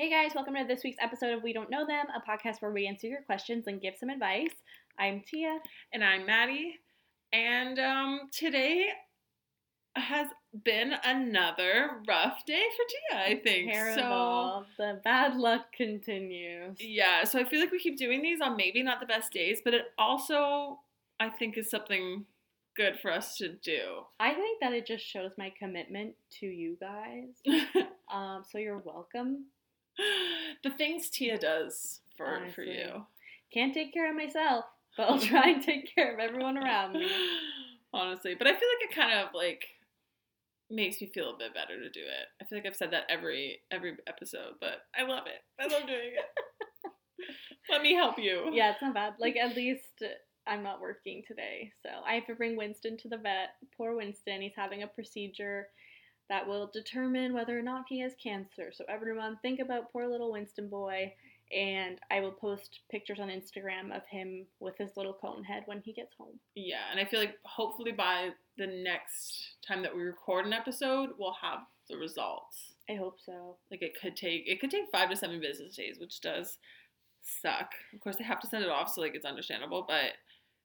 Hey guys, welcome to this week's episode of We Don't Know Them, a podcast where we answer your questions and give some advice. I'm Tia. And I'm Maddie. And um, today has been another rough day for Tia, I think. Terrible. the bad luck continues. Yeah, so I feel like we keep doing these on maybe not the best days, but it also, I think, is something good for us to do. I think that it just shows my commitment to you guys. um, so you're welcome. the things Tia does for, for you. Can't take care of myself, but I'll try and take care of everyone around me. Honestly, but I feel like it kind of like makes me feel a bit better to do it. I feel like I've said that every every episode, but I love it. I love doing it. Let me help you. Yeah, it's not bad. Like at least I'm not working today, so I have to bring Winston to the vet. Poor Winston, he's having a procedure that will determine whether or not he has cancer. So everyone, think about poor little Winston boy, and I will post pictures on Instagram of him with his little cone head when he gets home. Yeah, and I feel like hopefully by the next time that we record an episode, we'll have the results. I hope so. Like it could take it could take five to seven business days, which does suck. Of course, they have to send it off, so like it's understandable, but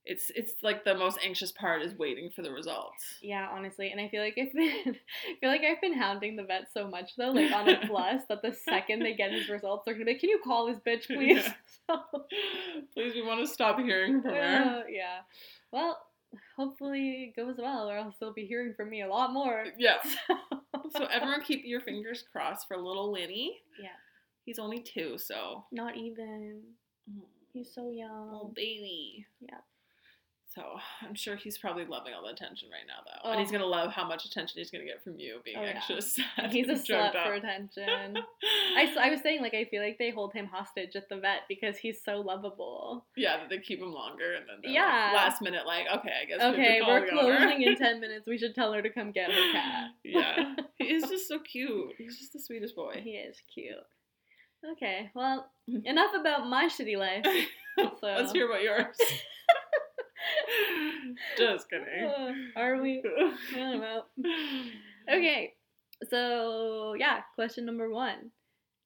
it's it's like the most anxious part is waiting for the results. Yeah, honestly, and I feel like I've been, I feel like I've been hounding the vet so much though, like on a plus, that the second they get his results, they're gonna be, like, "Can you call this bitch, please?" Yeah. So, Please, we want to stop hearing from her. Uh, yeah. Well, hopefully it goes well, or else they'll be hearing from me a lot more. Yeah. So everyone keep your fingers crossed for little Winnie. Yeah. He's only two, so Not even. He's so little young. baby. Yeah. So I'm sure he's probably loving all the attention right now, though, Oh. and he's gonna love how much attention he's gonna get from you, being Oh, yeah. anxious. And he's a slut for attention. I was saying, like, I feel like they hold him hostage at the vet because he's so lovable. yeah, that they keep him longer, and then Yeah. like, last minute, like, okay, I guess. we call we're closing in 10 minutes. We should tell her to come get her cat. yeah, he is just so cute. He's just the sweetest boy. He is cute. Okay, well, enough about my shitty life. So. Let's hear about yours. just kidding. Uh, are we? I don't know. Okay, so yeah, question number one.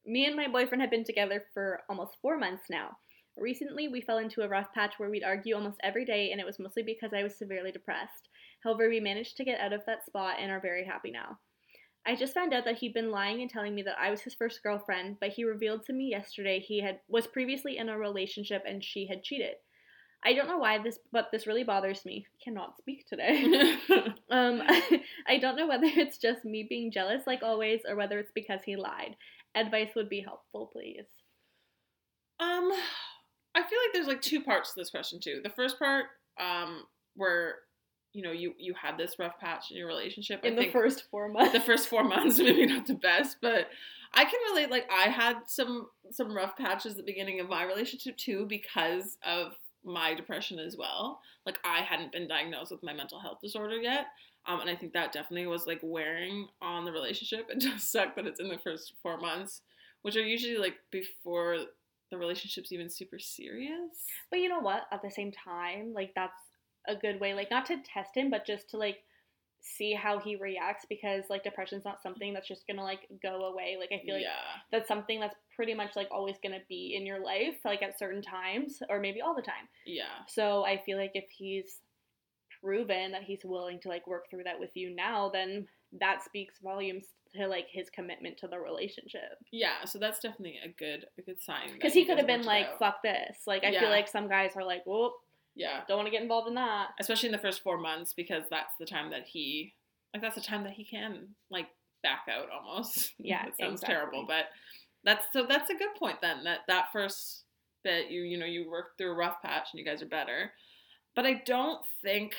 Me and my boyfriend have been together for almost four months now. Recently, we fell into a rough patch where we'd argue almost every day, and it was mostly because I was severely depressed. However, we managed to get out of that spot and are very happy now. I just found out that he'd been lying and telling me that I was his first girlfriend, but he revealed to me yesterday he had was previously in a relationship and she had cheated. I don't know why this, but this really bothers me. Cannot speak today. Um, I don't know whether it's just me being jealous like always or whether it's because he lied. Advice would be helpful, please. Um, I feel like there's like two parts to this question too. The first part, um, where you know you you had this rough patch in your relationship. In I the first four months. the first four months maybe not the best, but I can relate. Like I had some some rough patches at the beginning of my relationship too because of my depression as well. Like I hadn't been diagnosed with my mental health disorder yet. Um, and I think that definitely was like wearing on the relationship. It does suck that it's in the first four months, which are usually like before the relationship's even super serious. But you know what? At the same time, like that's a good way, like not to test him, but just to like see how he reacts because like depression's not something that's just gonna like go away. Like I feel like yeah. that's something that's pretty much like always gonna be in your life, like at certain times or maybe all the time. Yeah. So I feel like if he's proven that he's willing to like work through that with you now, then that speaks volumes to like his commitment to the relationship. Yeah. So that's definitely a good a good sign. Because he could have been like, out. "Fuck this." Like I Yeah. feel like some guys are like, "Whoop, Yeah. don't want to get involved in that." especially in the first four months because that's the time that he like that's the time that he can like back out almost Yeah, it sounds exactly. terrible but that's so that's a good point then that that first bit you you know you work through a rough patch and you guys are better but i don't think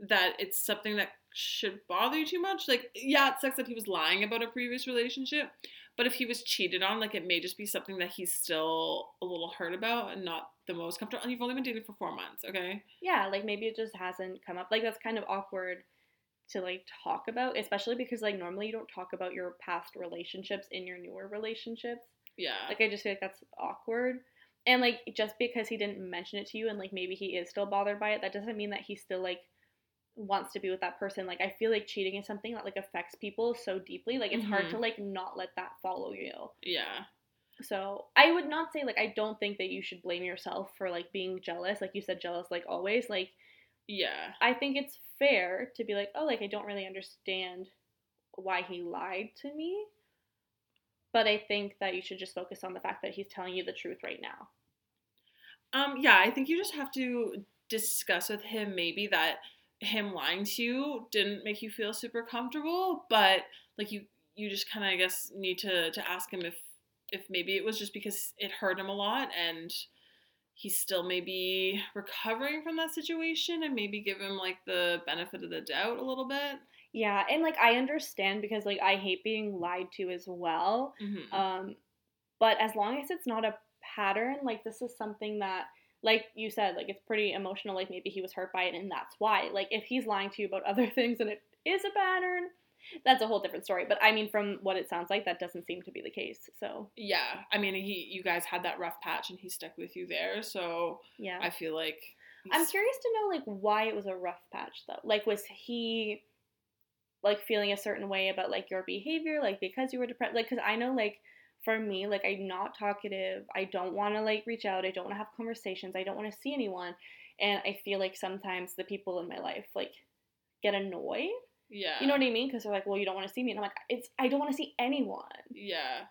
that it's something that should bother you too much like yeah it sucks that he was lying about a previous relationship but if he was cheated on like it may just be something that he's still a little hurt about and not the most comfortable and you've only been dating for four months okay Yeah, like maybe it just hasn't come up. Like that's kind of awkward to like talk about, especially because like normally you don't talk about your past relationships in your newer relationships. yeah Like I just feel like that's awkward. And like just because he didn't mention it to you and like maybe he is still bothered by it, that doesn't mean that he's still like wants to be with that person. Like I feel like cheating is something that like affects people so deeply. Like it's hard Mhm. to like not let that follow you. Yeah. So I would not say like I don't think that you should blame yourself for like being jealous. Like you said, jealous like always. Like Yeah. I think it's fair to be like, oh, like I don't really understand why he lied to me. But I think that you should just focus on the fact that he's telling you the truth right now. Um, yeah, I think you just have to discuss with him maybe that him lying to you didn't make you feel super comfortable, but like you you just kind of I guess need to to ask him if if maybe it was just because it hurt him a lot and he's still maybe recovering from that situation and maybe give him like the benefit of the doubt a little bit. Yeah, and like I understand because like I hate being lied to as well. Mm-hmm. Um, but as long as it's not a pattern, like this is something that, like you said, like it's pretty emotional. Like maybe he was hurt by it, and that's why. Like if he's lying to you about other things and it is a pattern, that's a whole different story. But I mean, from what it sounds like, that doesn't seem to be the case. So yeah, I mean, he you guys had that rough patch and he stuck with you there, so yeah, I feel like I'm curious to know like why it was a rough patch though. Like was he like feeling a certain way about like your behavior, like because you were depressed? Like because I know like for me, like I'm not talkative. I don't want to like reach out. I don't want to have conversations. I don't want to see anyone. And I feel like sometimes the people in my life like get annoyed. yeah, You know what I mean? Because they're like, well, you don't want to see me, and I'm like, it's I don't want to see anyone. Yeah.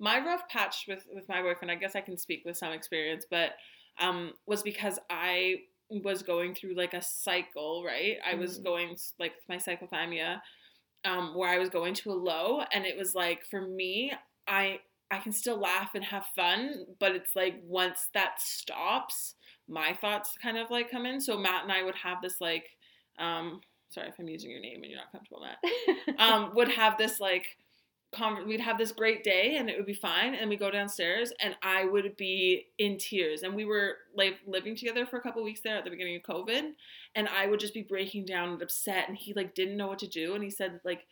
My rough patch with with my boyfriend, I guess I can speak with some experience, but um was because I was going through like a cycle, right? I was Mhm. going like my cyclothymia um where I was going to a low and it was like for me, I I can still laugh and have fun, but it's like once that stops, my thoughts kind of like come in. So Matt and I would have this like um sorry if I'm using your name and you're not comfortable, Matt um, would have this like con- we'd have this great day and it would be fine and we go downstairs and i would be in tears and we were like living together for a couple weeks there at the beginning of covid and i would just be breaking down and upset and he like didn't know what to do and he said like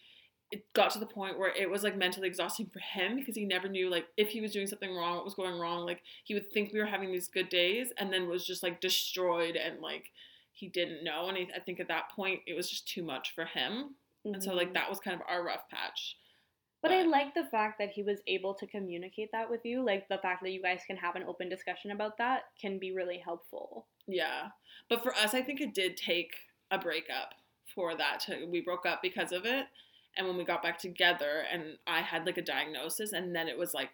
it got to the point where it was like mentally exhausting for him because he never knew like if he was doing something wrong what was going wrong like he would think we were having these good days and then was just like destroyed and like he didn't know and I think at that point it was just too much for him and so like Mhm. that was kind of our rough patch. But I like the fact that he was able to communicate that with you. Like the fact that you guys can have an open discussion about that can be really helpful. Yeah. But for us I think it did take a breakup for that to we broke up because of it. And when we got back together and I had like a diagnosis and then it was like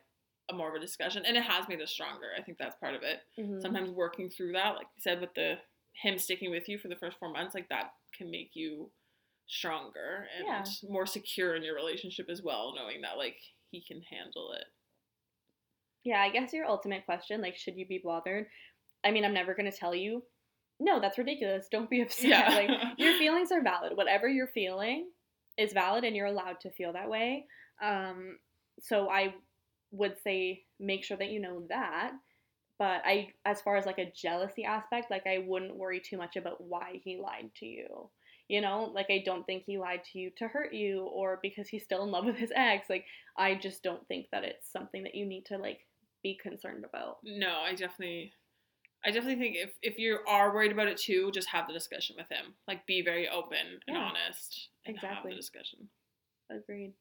a more of a discussion and it has made us stronger. I think that's part of it. Mhm. Sometimes working through that, like you said with the him sticking with you for the first 4 months, like that can make you stronger and Yeah. more secure in your relationship as well, knowing that like he can handle it. Yeah, I guess your ultimate question, like, should you be bothered? I mean, I'm never going to tell you, no, that's ridiculous. Don't be upset. Yeah. Like, your feelings are valid. Whatever you're feeling is valid and you're allowed to feel that way. Um, so I would say make sure that you know that. But I, as far as like a jealousy aspect, like I wouldn't worry too much about why he lied to you. You know, like I don't think he lied to you to hurt you or because he's still in love with his ex. Like I just don't think that it's something that you need to like be concerned about. No, I definitely I definitely think if if you are worried about it too, just have the discussion with him. Like be very open and Yeah, honest and have exactly. the discussion. Agreed.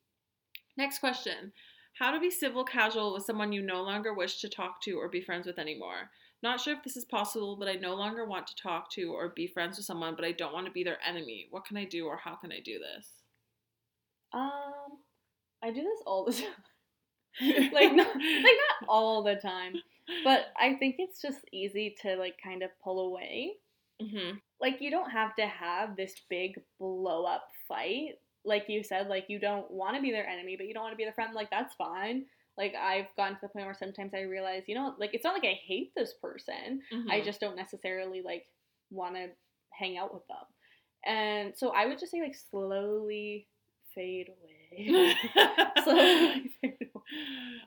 Next question. How to be civil casual with someone you no longer wish to talk to or be friends with anymore. Not sure if this is possible, but I no longer want to talk to or be friends with someone, but I don't want to be their enemy. What can I do or how can I do this? Um, I do this all the time. like not like not all the time, but I think it's just easy to like kind of pull away. hmm Like you don't have to have this big blow up fight. Like you said, like you don't want to be their enemy, but you don't want to be their friend. Like that's fine. Like I've gotten to the point where sometimes I realize, you know, like it's not like I hate this person. I just don't necessarily like want to hang out with them. And so I would just say like slowly fade fade away.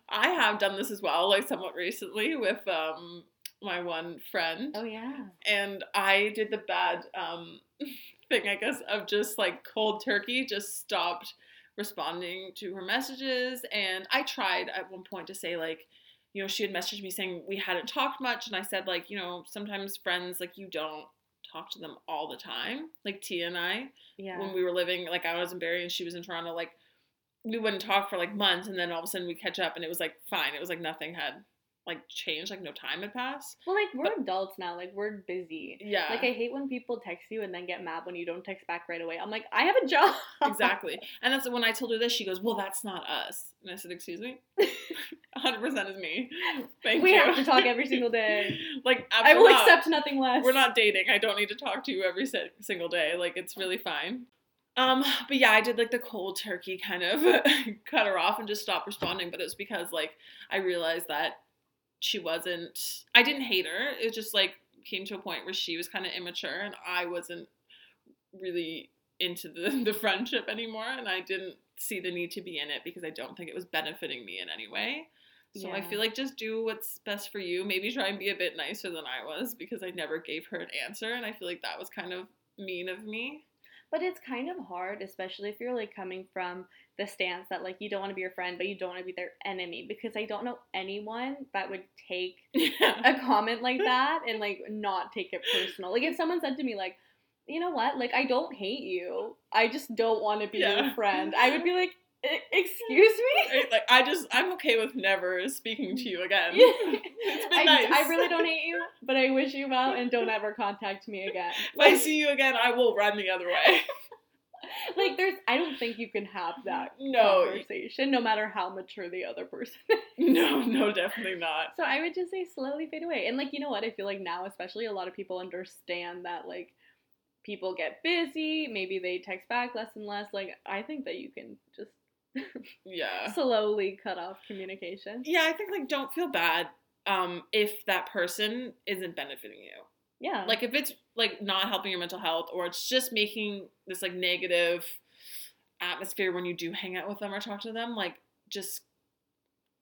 I have done this as well, like somewhat recently with um my one friend. Oh yeah. and I did the bad um, thing, I guess, of just like cold turkey, just stopped responding to her messages. And I tried at one point to say, like, you know, she had messaged me saying we hadn't talked much. And I said, like, you know, sometimes friends, like, you don't talk to them all the time. Like Tia and I, Yeah. when we were living, like, I was in Barrie and she was in Toronto, like, we wouldn't talk for like months, and then all of a sudden we catch up, and it was like fine. It was like nothing had like changed, like no time had passed. Well, like we're adults now. Like we're busy. Yeah, Like I hate when people text you and then get mad when you don't text back right away. I'm like, I have a job. exactly. And that's when I told her this. She goes, "Well, that's not us." And I said, "Excuse me, 100 percent is me. Thank we you." have to talk every single day. like I will not. accept nothing less. We're not dating. I don't need to talk to you every si- single day. Like it's really fine. Um, but yeah, I did like the cold turkey kind of cut her off and just stop responding. But it was because like I realized that she wasn't. I didn't hate her. It just like came to a point where she was kind of immature and I wasn't really into the the friendship anymore, and I didn't see the need to be in it because I don't think it was benefiting me in any way. So I feel like just do what's best for you. Maybe try and be a bit nicer than I was because I never gave her an answer, and I feel like that was kind of mean of me. But it's kind of hard, especially if you're like coming from the stance that like you don't want to be your friend, but you don't want to be their enemy. Because I don't know anyone that would take Yeah. a comment like that and like not take it personal. Like if someone said to me like, you know what, like I don't hate you, I just don't want to be Yeah. your friend. I would be like, "E- excuse me. Like I just I'm okay with never speaking to you again. it's been I, nice. I really don't hate you, but I wish you well and don't ever contact me again. If I see you again, I will run the other way. Like there's I don't think you can have that No, conversation no matter how mature the other person is. no, no, definitely not. So I would just say slowly fade away. And like you know what? I feel like now especially a lot of people understand that like people get busy, maybe they text back less and less. Like I think that you can just Yeah. slowly cut off communication. Yeah, I think like don't feel bad um if that person isn't benefiting you. Yeah. Like if it's like not helping your mental health or it's just making this like negative atmosphere when you do hang out with them or talk to them, like just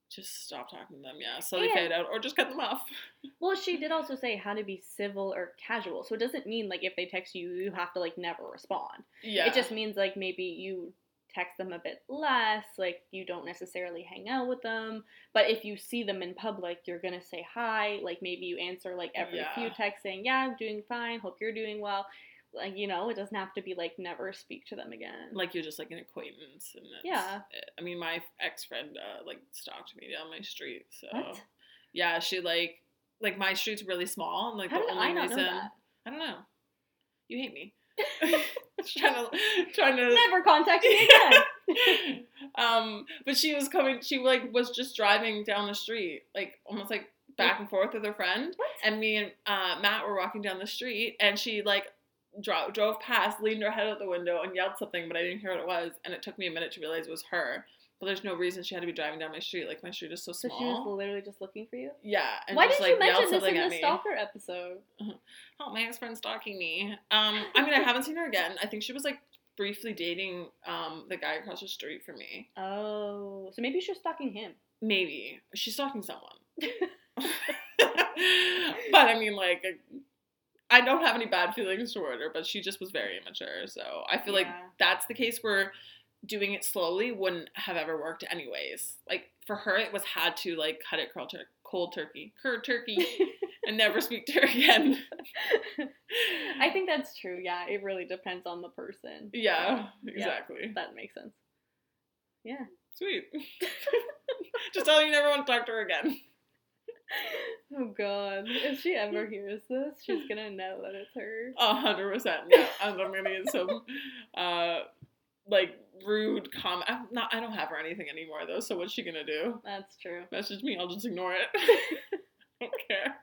just stop talking to them, yeah. Slowly And- fade out or just cut them off. well, she did also say how to be civil or casual. So it doesn't mean like if they text you you have to like never respond. Yeah. It just means like maybe you text them a bit less, like you don't necessarily hang out with them. But if you see them in public, you're gonna say hi. Like maybe you answer like every Yeah. few texts saying, Yeah, I'm doing fine, hope you're doing well. Like, you know, it doesn't have to be like never speak to them again. like you're just like an acquaintance and Yeah. it. I mean my ex friend uh, like stalked me down my street, so What? yeah, she like like my street's really small and like How the only I not reason know that? I don't know. You hate me. Trying to trying to Never contact me again. um, but she was coming. She like was just driving down the street, like almost like back and forth with her friend. What? And me and uh, Matt were walking down the street, and she like dro- drove past, leaned her head out the window, and yelled something, but I didn't hear what it was. And it took me a minute to realize it was her. But there's no reason she had to be driving down my street. Like my street is so small. So she was literally just looking for you. yeah. And Why did you like, yelled mention this in the me. stalker episode? Oh, my ex friend's stalking me. Um, I mean, I haven't seen her again. I think she was like briefly dating um the guy across the street from me. Oh, so maybe she's stalking him. Maybe she's stalking someone. but I mean, like, I don't have any bad feelings toward her, but she just was very immature. So I feel like that's the case where doing it slowly wouldn't have ever worked anyways. Like for her, it was had to like cut it cold, tur- cold turkey, curd turkey, and never speak to her again. I think that's true. Yeah, it really depends on the person. Yeah, Yeah. exactly. That makes sense. Yeah. Sweet. just tell her you never want to talk to her again. Oh god. If she ever hears this, she's gonna know that it's her. A hundred percent. Yeah, and I'm gonna get some, uh, like rude comment. I'm not. I don't have her anything anymore though. So what's she gonna do? That's true. Message me. I'll just ignore it. I don't care.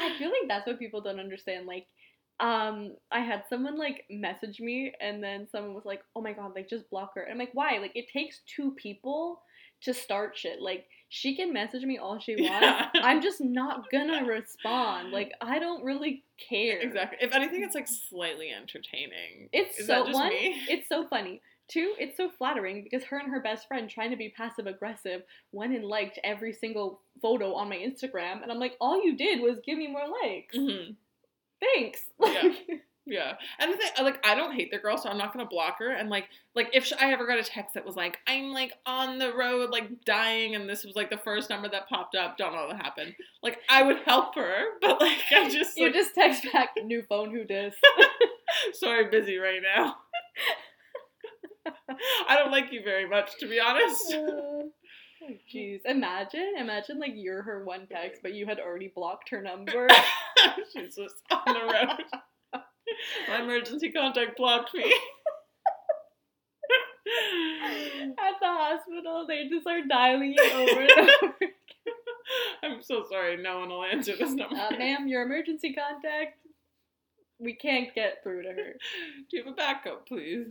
I feel like that's what people don't understand. Like, um, I had someone like message me, and then someone was like, "Oh my god, like just block her." And I'm like, "Why?" Like, it takes two people to start shit. Like, she can message me all she wants. Yeah. I'm just not gonna respond. Like, I don't really care. Exactly. If anything, it's like slightly entertaining. It's Is so one. me? It's so funny. Two, it's so flattering because her and her best friend trying to be passive aggressive went and liked every single photo on my Instagram, and I'm like, all you did was give me more likes. hmm Thanks. Yeah. Yeah, and the thing, like, I don't hate the girl, so I'm not gonna block her. And like, like if sh I ever got a text that was like, "I'm like on the road, like dying," and this was like the first number that popped up, don't know what happened. Like, I would help her, but like, I just you like, just text back, new phone, who dis? sorry, busy right now. I don't like you very much, to be honest. Oh, Jeez, imagine, imagine like you're her one text, but you had already blocked her number. She's just on the road. My emergency contact blocked me. At the hospital, they just are dialing you over and over. I'm so sorry, no one will answer this number. Uh, ma'am, your emergency contact. We can't get through to her. Do you have a backup, please?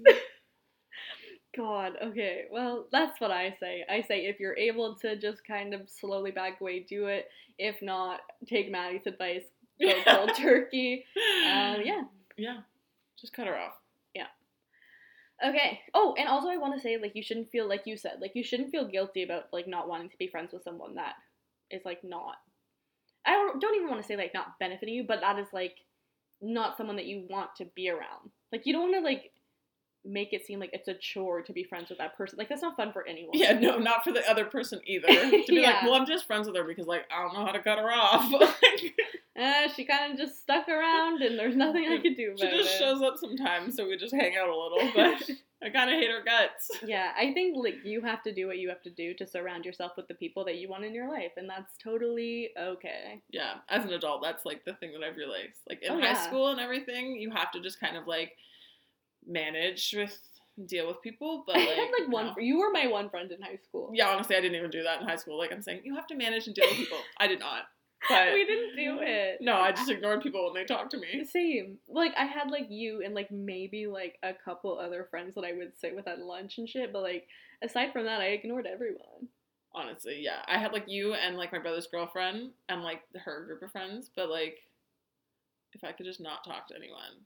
God, okay. Well, that's what I say. I say if you're able to just kind of slowly back away, do it. If not, take Maddie's advice, go cold turkey. Um, yeah. Yeah. Just cut her off. Yeah. Okay. Oh, and also I want to say like you shouldn't feel like you said like you shouldn't feel guilty about like not wanting to be friends with someone that is like not. I don't, don't even want to say like not benefiting you, but that is like not someone that you want to be around. Like you don't want to like make it seem like it's a chore to be friends with that person. Like that's not fun for anyone. Yeah, no, not for the other person either. To be like, well, I'm just friends with her because, like, I don't know how to cut her off. Uh, she kind of just stuck around, and there's nothing I could do she just it. shows up sometimes, so we just hang out a little. But I kind of hate her guts. Yeah, I think like you have to do what you have to do to surround yourself with the people that you want in your life, and that's totally okay. Yeah, as an adult, that's like the thing that I've realized. Like in Oh, high yeah. school and everything, you have to just kind of like manage with deal with people. But I like, had like one. no. You were my one friend in high school. Yeah, honestly, I didn't even do that in high school. Like I'm saying, you have to manage and deal with people. I did not. But we didn't do it. no, I just ignored people when they talked to me. Same. Like I had like you and like maybe like a couple other friends that I would sit with at lunch and shit, but like aside from that, I ignored everyone. Honestly, yeah, I had like you and like my brother's girlfriend and like her group of friends. But like, if I could just not talk to anyone,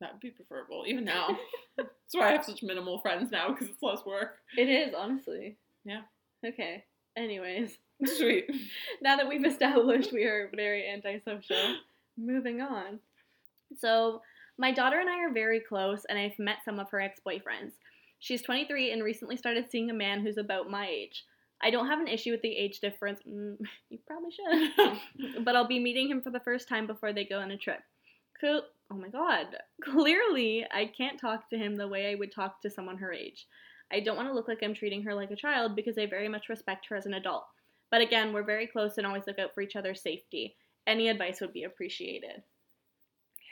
that would be preferable. Even now, that's why I have such minimal friends now because it's less work. It is honestly. Yeah. Okay. Anyways, Sweet. now that we've established we are very antisocial, moving on. So, my daughter and I are very close, and I've met some of her ex boyfriends. She's 23 and recently started seeing a man who's about my age. I don't have an issue with the age difference. Mm, you probably should. but I'll be meeting him for the first time before they go on a trip. Cool. Oh my god. Clearly, I can't talk to him the way I would talk to someone her age. I don't want to look like I'm treating her like a child because I very much respect her as an adult. But again, we're very close and always look out for each other's safety. Any advice would be appreciated.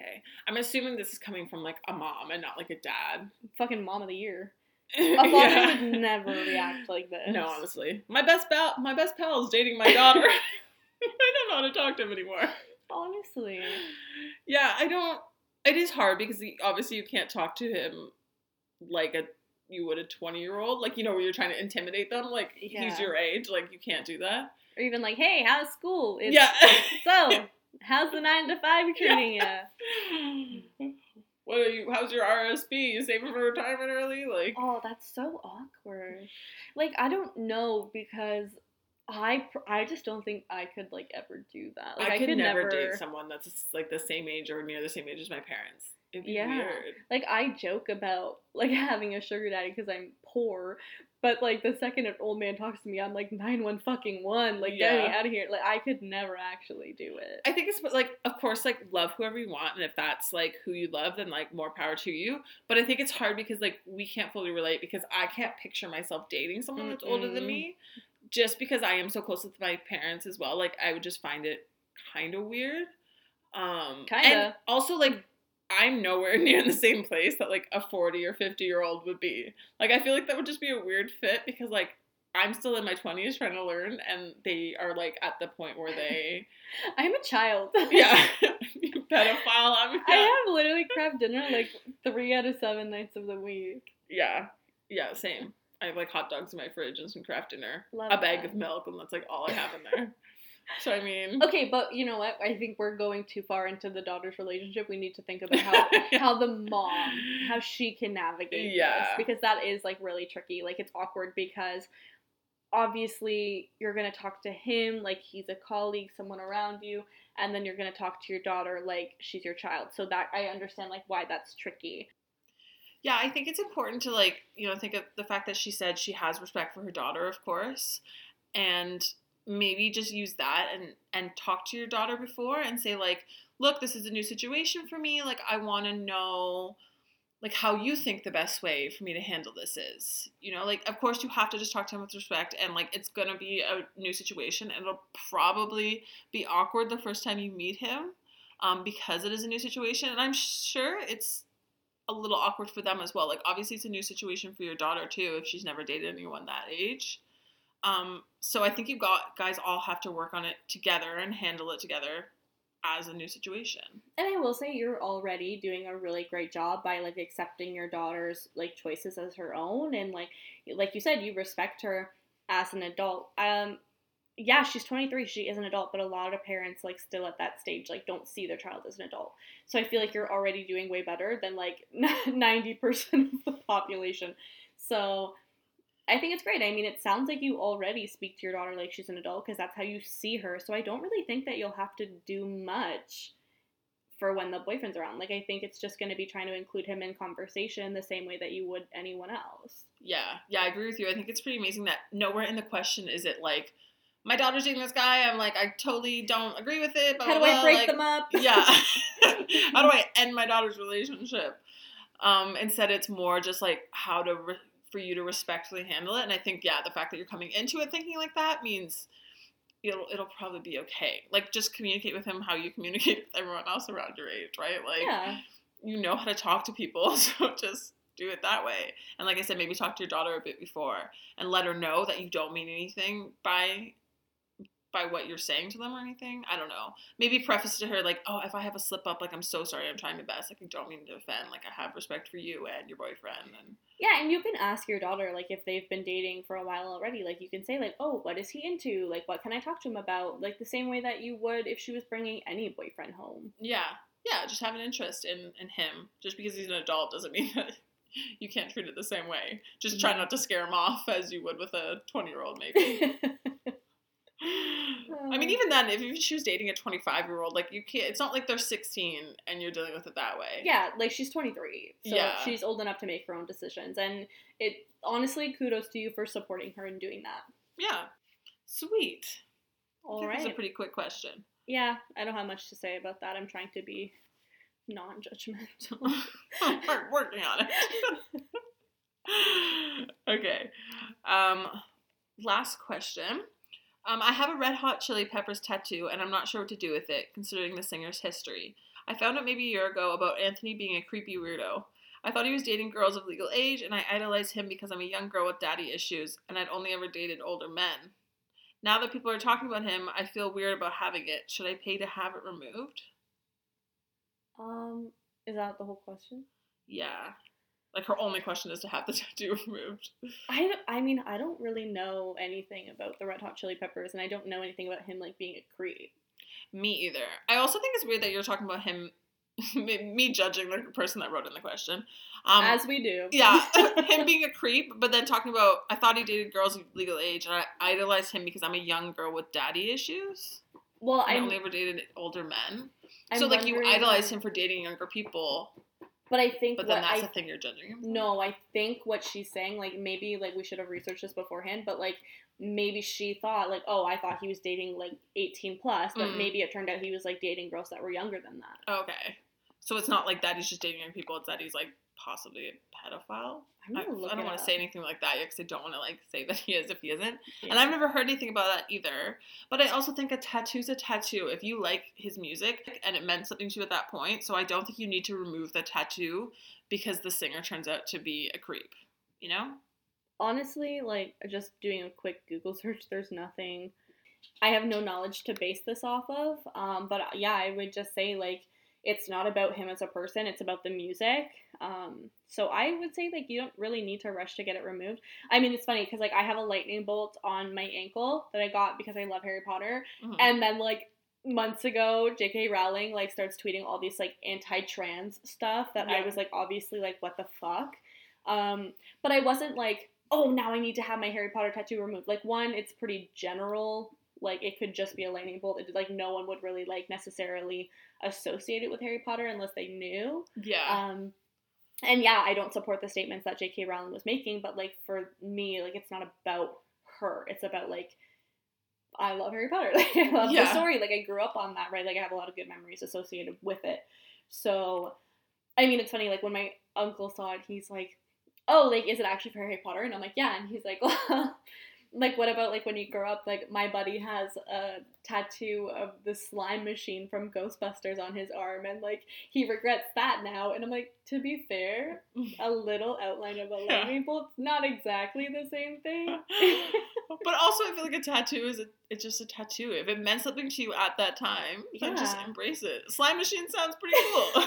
Okay, I'm assuming this is coming from like a mom and not like a dad. Fucking mom of the year. A father Yeah. would never react like this. No, honestly, my best pal, my best pal is dating my daughter. I don't know how to talk to him anymore. Honestly. Yeah, I don't. It is hard because he, obviously you can't talk to him like a you would a 20 year old. Like you know where you're trying to intimidate them. Like he's your age. Like you can't do that. Or even like, hey, how's school? It's, yeah. So, how's the nine to five treating you? what are you? How's your RSP? You saving for retirement early? Like Oh, that's so awkward. Like I don't know because I I just don't think I could like ever do that. Like I, could, never, date someone that's like the same age or near the same age as my parents. It'd be Yeah. weird. Like I joke about like having a sugar daddy because I'm poor, but like the second an old man talks to me, I'm like nine one fucking one. Like get me out of here. Like I could never actually do it. I think it's like, of course, like love whoever you want, and if that's like who you love, then like more power to you. But I think it's hard because like we can't fully relate because I can't picture myself dating someone that's older than me, just because I am so close with my parents as well. Like I would just find it kind of weird. Um, And Kinda. also like. I'm nowhere near in the same place that like a 40 or 50 year old would be. Like I feel like that would just be a weird fit because like I'm still in my 20s trying to learn and they are like at the point where they I'm a child. yeah, you pedophile. I'm I have literally Kraft Dinner like three out of seven nights of the week. yeah, yeah, same. I have like hot dogs in my fridge and some Kraft Dinner, Love a bag that. of milk, and that's like all I have in there. So I mean, Okay, but you know what? I think we're going too far into the daughter's relationship. We need to think about how how the mom how she can navigate Yeah. this because that is like really tricky. Like it's awkward because obviously you're going to talk to him like he's a colleague, someone around you, and then you're going to talk to your daughter like she's your child. So that I understand like why that's tricky. Yeah, I think it's important to like you know think of the fact that she said she has respect for her daughter, of course, and maybe just use that and and talk to your daughter before and say like, look, this is a new situation for me. Like I want to know like how you think the best way for me to handle this is. You know, like of course you have to just talk to him with respect and like it's going to be a new situation and it'll probably be awkward the first time you meet him um, because it is a new situation and I'm sure it's a little awkward for them as well. Like obviously it's a new situation for your daughter too if she's never dated anyone that age. Um, so I think you got guys all have to work on it together and handle it together as a new situation. And I will say you're already doing a really great job by like accepting your daughter's like choices as her own and like like you said you respect her as an adult. Um yeah, she's 23, she is an adult, but a lot of parents like still at that stage like don't see their child as an adult. So I feel like you're already doing way better than like 90% of the population. So I think it's great. I mean, it sounds like you already speak to your daughter like she's an adult because that's how you see her. So I don't really think that you'll have to do much for when the boyfriend's around. Like, I think it's just going to be trying to include him in conversation the same way that you would anyone else. Yeah, yeah, I agree with you. I think it's pretty amazing that nowhere in the question is it like, my daughter's dating this guy. I'm like, I totally don't agree with it. How do I break like, them up? yeah. how do I end my daughter's relationship? Um, instead, it's more just like how to re- for you to respectfully handle it. And I think, yeah, the fact that you're coming into it thinking like that means it'll it'll probably be okay. Like just communicate with him how you communicate with everyone else around your age, right? Like yeah. you know how to talk to people, so just do it that way. And like I said, maybe talk to your daughter a bit before and let her know that you don't mean anything by by what you're saying to them or anything. I don't know. Maybe preface to her like, "Oh, if I have a slip up, like I'm so sorry. I'm trying my best. Like I don't mean to offend. Like I have respect for you and your boyfriend." And yeah, and you can ask your daughter like if they've been dating for a while already. Like you can say like, "Oh, what is he into? Like what can I talk to him about?" Like the same way that you would if she was bringing any boyfriend home. Yeah, yeah. Just have an interest in in him. Just because he's an adult doesn't mean that you can't treat it the same way. Just try mm-hmm. not to scare him off as you would with a 20 year old, maybe. I mean, even then, if she was dating a 25 year old, like you can't. It's not like they're 16 and you're dealing with it that way. Yeah, like she's 23, so yeah. she's old enough to make her own decisions, and it honestly, kudos to you for supporting her and doing that. Yeah, sweet. All right, That's a pretty quick question. Yeah, I don't have much to say about that. I'm trying to be non-judgmental. We're working on it. okay. Um, last question. Um, I have a Red Hot Chili Peppers tattoo, and I'm not sure what to do with it, considering the singer's history. I found out maybe a year ago about Anthony being a creepy weirdo. I thought he was dating girls of legal age, and I idolized him because I'm a young girl with daddy issues, and I'd only ever dated older men. Now that people are talking about him, I feel weird about having it. Should I pay to have it removed? Um, is that the whole question? Yeah. Like her only question is to have the tattoo removed. I, I mean I don't really know anything about the Red Hot Chili Peppers, and I don't know anything about him like being a creep. Me either. I also think it's weird that you're talking about him, me judging the person that wrote in the question. Um, As we do. Yeah, him being a creep, but then talking about I thought he dated girls of legal age, and I idolized him because I'm a young girl with daddy issues. Well, I only ever dated older men. I'm so like you idolized him for dating younger people but I think But then that's I, the thing you're judging him. No, I think what she's saying, like maybe like we should have researched this beforehand, but like maybe she thought like, oh, I thought he was dating like 18 plus, but mm. maybe it turned out he was like dating girls that were younger than that. Okay. So it's not like that he's just dating young people, it's that he's like possibly a pedophile. I, I don't want to say anything like that yet because I don't want to like say that he is if he isn't. Yeah. And I've never heard anything about that either. But I also think a tattoo's a tattoo. If you like his music and it meant something to you at that point, so I don't think you need to remove the tattoo because the singer turns out to be a creep. You know? Honestly, like just doing a quick Google search, there's nothing. I have no knowledge to base this off of. Um, but yeah, I would just say like it's not about him as a person it's about the music um, so i would say like you don't really need to rush to get it removed i mean it's funny because like i have a lightning bolt on my ankle that i got because i love harry potter mm-hmm. and then like months ago jk rowling like starts tweeting all these like anti-trans stuff that yeah. i was like obviously like what the fuck um, but i wasn't like oh now i need to have my harry potter tattoo removed like one it's pretty general like it could just be a lightning bolt. It, like no one would really like necessarily associate it with Harry Potter unless they knew. Yeah. Um, and yeah, I don't support the statements that J.K. Rowling was making, but like for me, like it's not about her. It's about like I love Harry Potter. Like I love yeah. the story. Like I grew up on that, right? Like I have a lot of good memories associated with it. So I mean, it's funny. Like when my uncle saw it, he's like, "Oh, like is it actually for Harry Potter?" And I'm like, "Yeah." And he's like, "Well." Like what about like when you grow up like my buddy has a tattoo of the slime machine from ghostbusters on his arm and like he regrets that now and i'm like to be fair a little outline of a Yeah. lightning bolt not exactly the same thing but also, I feel like a tattoo is a, it's just a tattoo. If it meant something to you at that time, then just embrace it. Slime machine sounds pretty cool.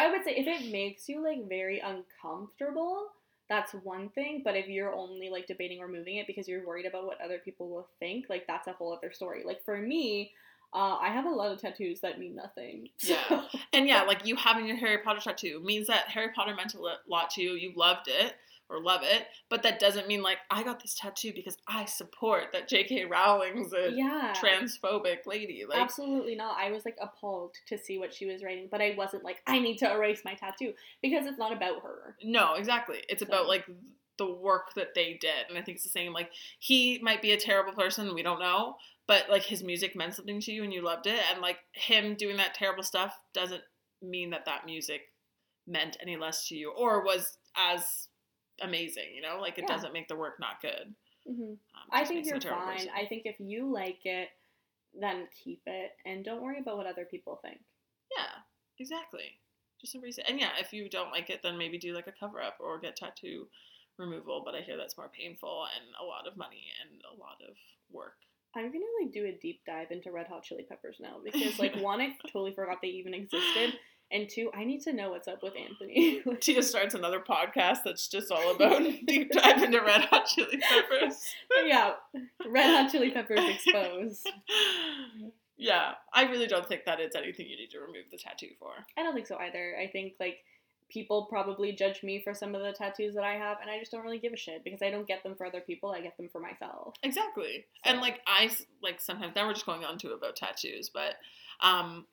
i would say if it makes you like very uncomfortable that's one thing but if you're only like debating removing it because you're worried about what other people will think like that's a whole other story like for me uh, i have a lot of tattoos that mean nothing so- Yeah. and yeah, like you having your Harry Potter tattoo means that Harry Potter meant a lot to you. You loved it or love it, but that doesn't mean like I got this tattoo because I support that J.K. Rowling's a yeah transphobic lady. Like, Absolutely not. I was like appalled to see what she was writing, but I wasn't like, I need to erase my tattoo because it's not about her. No, exactly. It's about like the work that they did, and I think it's the same. Like he might be a terrible person, we don't know, but like his music meant something to you and you loved it, and like him doing that terrible stuff doesn't mean that that music meant any less to you or was as amazing. You know, like it Yeah. doesn't make the work not good. hmm Um, I think you're fine. person. I think if you like it, then keep it and don't worry about what other people think. Yeah, exactly. Just embrace reason. And yeah, if you don't like it, then maybe do like a cover up or get tattoo removal. But I hear that's more painful and a lot of money and a lot of work. I'm gonna like do a deep dive into Red Hot Chili Peppers now because like one, I totally forgot they even existed, and two, I need to know what's up with Anthony. Tia starts another podcast that's just all about deep dive into Red Hot Chili Peppers. yeah, Red Hot Chili Peppers exposed. yeah, I really don't think that it's anything you need to remove the tattoo for. I don't think so either. I think like people probably judge me for some of the tattoos that I have, and I just don't really give a shit because I don't get them for other people. I get them for myself. Exactly. And like I like sometimes now we're just going on to about tattoos, but um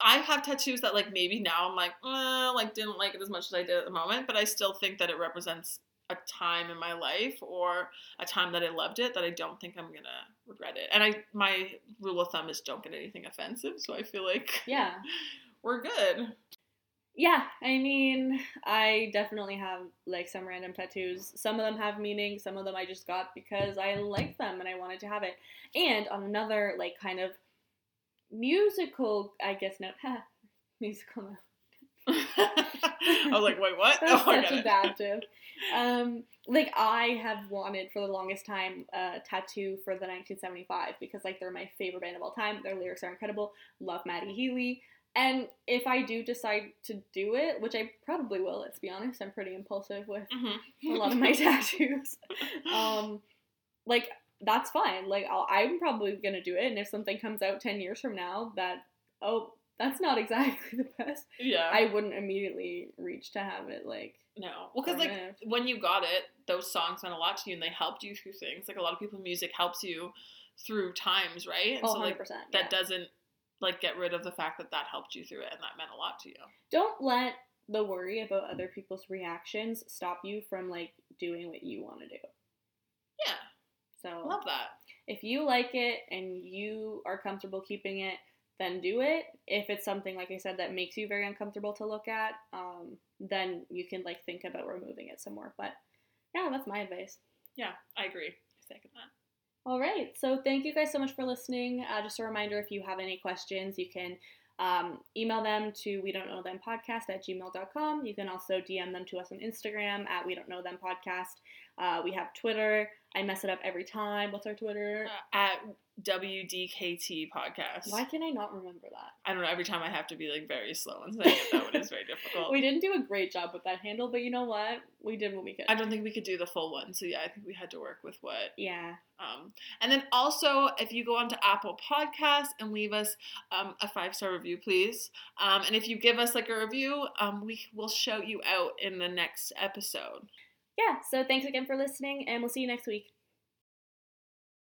I have tattoos that like maybe now I'm like, uh, like didn't like it as much as I did at the moment, but I still think that it represents a time in my life or a time that I loved it that I don't think I'm gonna regret it. And I my rule of thumb is don't get anything offensive, so I feel like Yeah. we're good. Yeah, I mean, I definitely have like some random tattoos. Some of them have meaning, some of them I just got because I liked them and I wanted to have it. And on another like kind of musical, I guess note, musical note. I was like, wait, what? That's Oh, I such a bad joke. Um, like I have wanted for the longest time a tattoo for the 1975 because like they're my favorite band of all time. Their lyrics are incredible. Love Matty Healy. And if I do decide to do it, which I probably will, let's be honest, I'm pretty impulsive with Mhm. a lot of my tattoos. Um, like that's fine. Like I'll, I'm probably gonna do it, and if something comes out ten years from now that oh that's not exactly the best, yeah. I wouldn't immediately reach to have it like No. Well, because like minute. when you got it, those songs meant a lot to you, and they helped you through things. Like a lot of people, music helps you through times, right? And oh, so 100%. like yeah. that doesn't like get rid of the fact that that helped you through it, and that meant a lot to you. Don't let the worry about other people's reactions stop you from like doing what you want to do. Yeah, So love that. if you like it and you are comfortable keeping it, then do it. If it's something like I said that makes you very uncomfortable to look at, um, then you can like think about removing it some more. But yeah, that's my advice. Yeah, I agree. I second that. All right. So thank you guys so much for listening. Uh, just a reminder if you have any questions, you can um, email them to we don't know them podcast at gmail.com. You can also DM them to us on Instagram at we don't know them podcast. Uh, we have Twitter. I mess it up every time. What's our Twitter? Uh, at WDKT podcast. Why can I not remember that? I don't know. Every time I have to be like very slow and saying it, that one is very difficult. We didn't do a great job with that handle, but you know what? We did what we could. I don't think we could do the full one, so yeah, I think we had to work with what yeah. Um, and then also, if you go onto Apple Podcasts and leave us um, a five star review, please. Um, and if you give us like a review, um, we will shout you out in the next episode. Yeah. So thanks again for listening, and we'll see you next week.